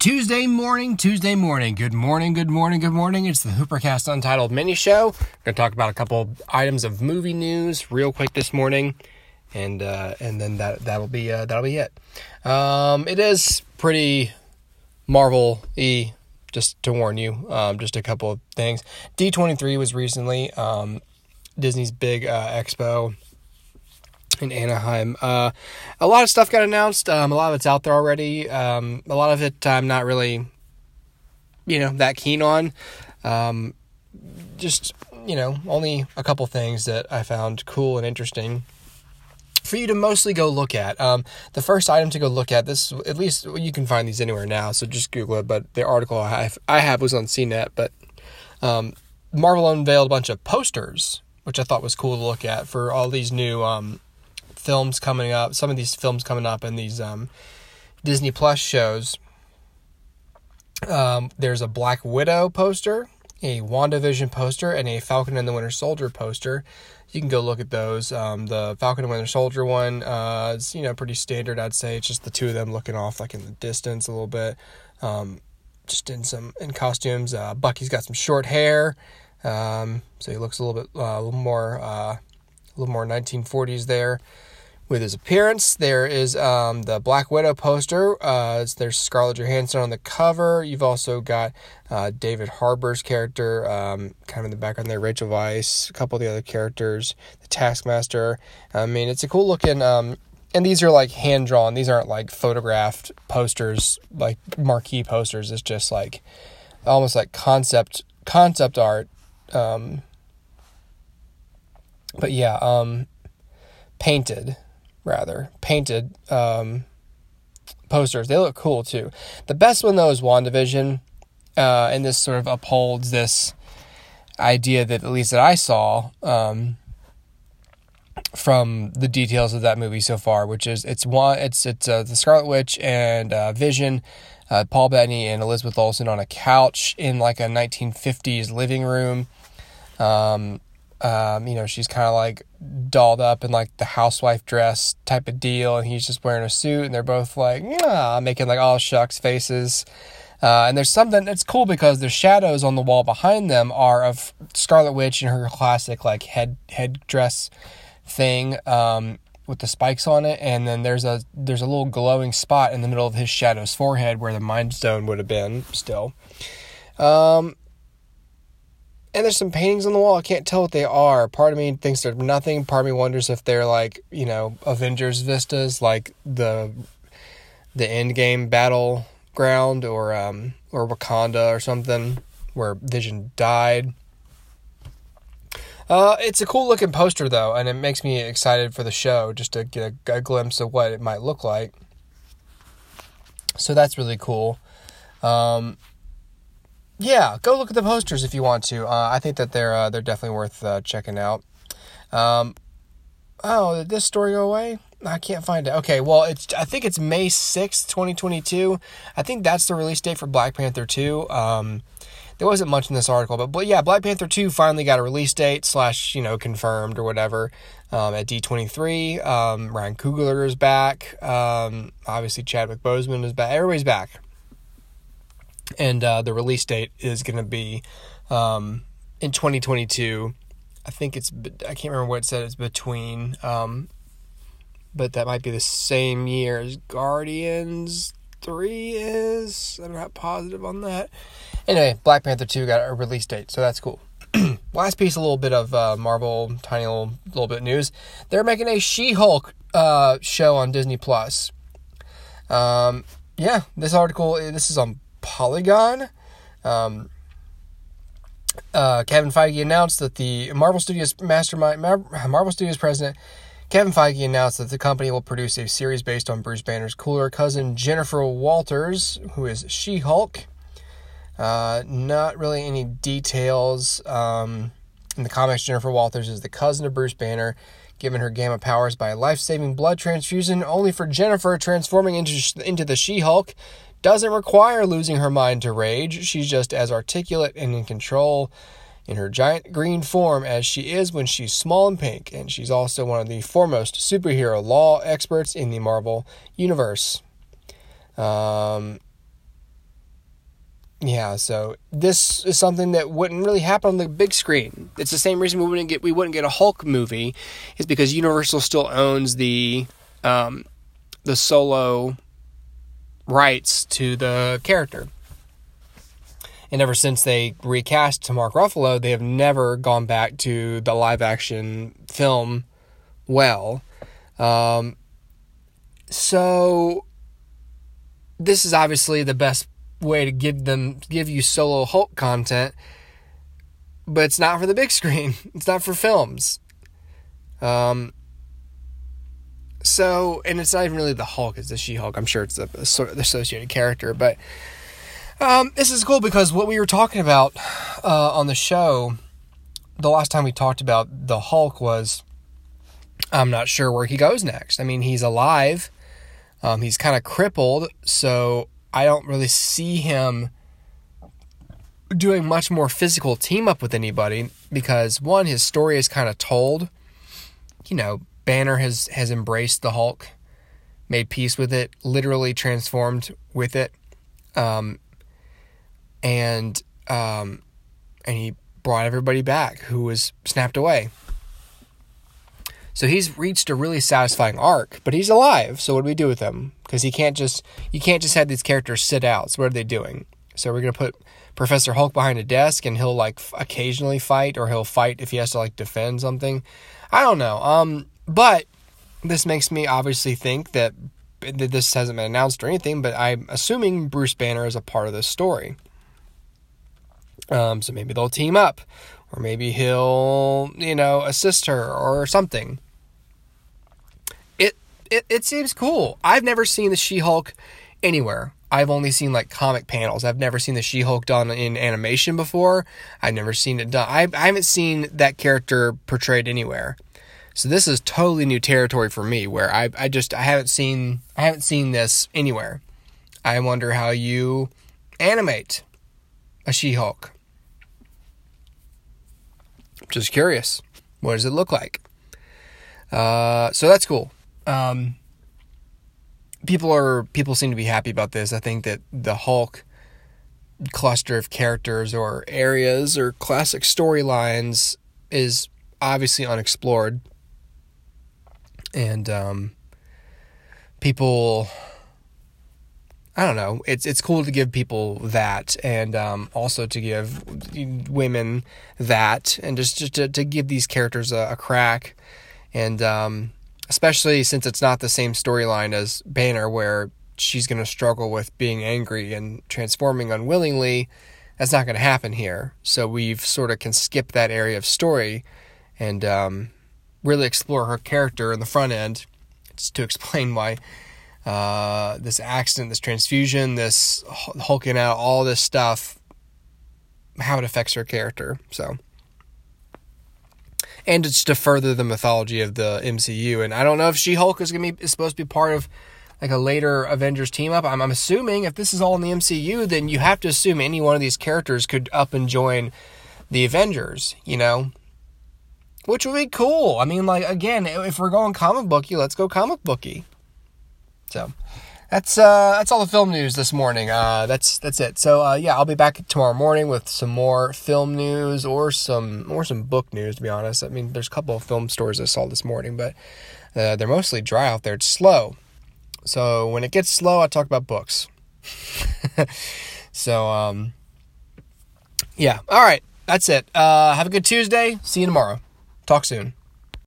Tuesday morning, Tuesday morning. Good morning, good morning, good morning. It's the Hoopercast Untitled mini show. We're going to talk about a couple items of movie news real quick this morning, and uh, and then that that'll be uh, that'll be it. Um, it is pretty Marvel y, just to warn you. Um, just a couple of things. D twenty three was recently um, Disney's big uh, expo in Anaheim. Uh, a lot of stuff got announced. Um, a lot of it's out there already. Um, a lot of it I'm not really, you know, that keen on. Um, just you know, only a couple things that I found cool and interesting for you to mostly go look at. Um, the first item to go look at this, at least you can find these anywhere now, so just Google it. But the article I have, I have was on CNET, but um, Marvel unveiled a bunch of posters, which I thought was cool to look at for all these new um, films coming up, some of these films coming up in these um, Disney Plus shows. Um, there's a Black Widow poster, a WandaVision poster, and a Falcon and the Winter Soldier poster. You can go look at those. Um, the Falcon and Winter Soldier one uh, is you know pretty standard, I'd say. It's just the two of them looking off like in the distance a little bit, um, just in some in costumes. Uh, Bucky's got some short hair, um, so he looks a little bit uh, a little more uh, little more 1940s there with his appearance. There is um, the Black Widow poster. Uh, there's Scarlett Johansson on the cover. You've also got uh, David Harbour's character, um, kind of in the background there, Rachel Weisz, a couple of the other characters, the Taskmaster. I mean, it's a cool looking. Um, and these are like hand drawn. These aren't like photographed posters, like marquee posters. It's just like almost like concept concept art. Um, but yeah, um, painted rather painted um, posters. They look cool too. The best one though is WandaVision, uh, and this sort of upholds this idea that at least that I saw um, from the details of that movie so far, which is it's one it's it's uh, the Scarlet Witch and uh, Vision. Uh, Paul Bettany and Elizabeth Olsen on a couch in like a 1950s living room. Um, um, you know, she's kind of like dolled up in like the housewife dress type of deal, and he's just wearing a suit, and they're both like, yeah, making like all shucks faces. Uh, and there's something that's cool because the shadows on the wall behind them are of Scarlet Witch in her classic like head head dress thing um, with the spikes on it, and then there's a there's a little glowing spot in the middle of his shadow's forehead where the Mind Stone would have been still. Um, and there's some paintings on the wall. I can't tell what they are. Part of me thinks they're nothing. Part of me wonders if they're like you know Avengers vistas, like the the end game battleground, or um, or Wakanda or something, where Vision died. Uh, it's a cool looking poster though, and it makes me excited for the show just to get a, a glimpse of what it might look like. So that's really cool. Um, yeah, go look at the posters if you want to. Uh, I think that they're uh, they're definitely worth uh, checking out. Um, oh, did this story go away? I can't find it. Okay, well, it's I think it's May sixth, twenty twenty two. I think that's the release date for Black Panther two. Um, there wasn't much in this article, but but yeah, Black Panther two finally got a release date slash you know confirmed or whatever um, at D twenty three. Um, Ryan Coogler is back. Um, obviously Chadwick Boseman is back. Everybody's back and uh, the release date is going to be um, in 2022. I think it's I can't remember what it said. It's between, um, but that might be the same year as Guardians Three is. I'm not positive on that. Anyway, Black Panther Two got a release date, so that's cool. Last piece, a little bit of uh, Marvel, tiny little little bit news. They're making a She-Hulk uh, show on Disney Plus. Um, yeah, this article. This is on Polygon. Um, uh, Kevin Feige announced that the Marvel Studios mastermind, Marvel Studios president Kevin Feige announced that the company will produce a series based on Bruce Banner's cooler cousin Jennifer Walters, who is She Hulk. Uh, not really any details. Um, in the comics, Jennifer Walters is the cousin of Bruce Banner, given her gamma powers by a life saving blood transfusion, only for Jennifer transforming into, into the She Hulk doesn't require losing her mind to rage. She's just as articulate and in control in her giant green form as she is when she's small and pink, and she's also one of the foremost superhero law experts in the Marvel Universe. Um, yeah, so this is something that wouldn't really happen on the big screen. It's the same reason we wouldn't get we wouldn't get a Hulk movie, is because Universal still owns the um, the solo rights to the character. And ever since they recast to Mark Ruffalo, they have never gone back to the live action film well. Um, so this is obviously the best way to give them give you solo Hulk content, but it's not for the big screen. It's not for films. Um. So, and it's not even really the Hulk; it's the She-Hulk. I'm sure it's the, the associated character, but um, this is cool because what we were talking about uh, on the show the last time we talked about the Hulk was I'm not sure where he goes next. I mean, he's alive. Um, he's kind of crippled, so I don't really see him doing much more physical team up with anybody because one, his story is kind of told. You know, Banner has has embraced the Hulk, made peace with it, literally transformed with it, um, and um, and he brought everybody back who was snapped away. So he's reached a really satisfying arc, but he's alive. So what do we do with him? Because he can't just you can't just have these characters sit out. So what are they doing? So we're gonna put Professor Hulk behind a desk and he'll like occasionally fight, or he'll fight if he has to like defend something. I don't know. Um, but this makes me obviously think that that this hasn't been announced or anything, but I'm assuming Bruce Banner is a part of this story. Um, so maybe they'll team up, or maybe he'll, you know, assist her or something. It it it seems cool. I've never seen the She-Hulk anywhere. I've only seen like comic panels. I've never seen the She-Hulk done in animation before. I've never seen it done. I, I haven't seen that character portrayed anywhere. So this is totally new territory for me where I I just I haven't seen I haven't seen this anywhere. I wonder how you animate a She-Hulk. Just curious. What does it look like? Uh, so that's cool. Um, people are people seem to be happy about this. I think that the Hulk cluster of characters or areas or classic storylines is obviously unexplored, and um, people I don't know. It's it's cool to give people that, and um, also to give women that, and just just to, to give these characters a, a crack, and um, especially since it's not the same storyline as Banner, where she's going to struggle with being angry and transforming unwillingly. That's not going to happen here. So we've sort of can skip that area of story, and um, really explore her character in the front end, just to explain why uh, this accident, this transfusion, this hulking out, all this stuff, how it affects her character. So, and it's to further the mythology of the MCU. And I don't know if She Hulk is gonna be is supposed to be part of like a later Avengers team up. I'm, I'm assuming if this is all in the MCU, then you have to assume any one of these characters could up and join the Avengers. You know. Which would be cool. I mean, like again, if we're going comic booky, let's go comic booky. So that's uh, that's all the film news this morning. Uh, that's that's it. So uh, yeah, I'll be back tomorrow morning with some more film news or some or some book news. To be honest, I mean, there's a couple of film stores I saw this morning, but uh, they're mostly dry out there. It's slow. So when it gets slow, I talk about books. so um, yeah, all right, that's it. Uh, have a good Tuesday. See you tomorrow. Talk soon.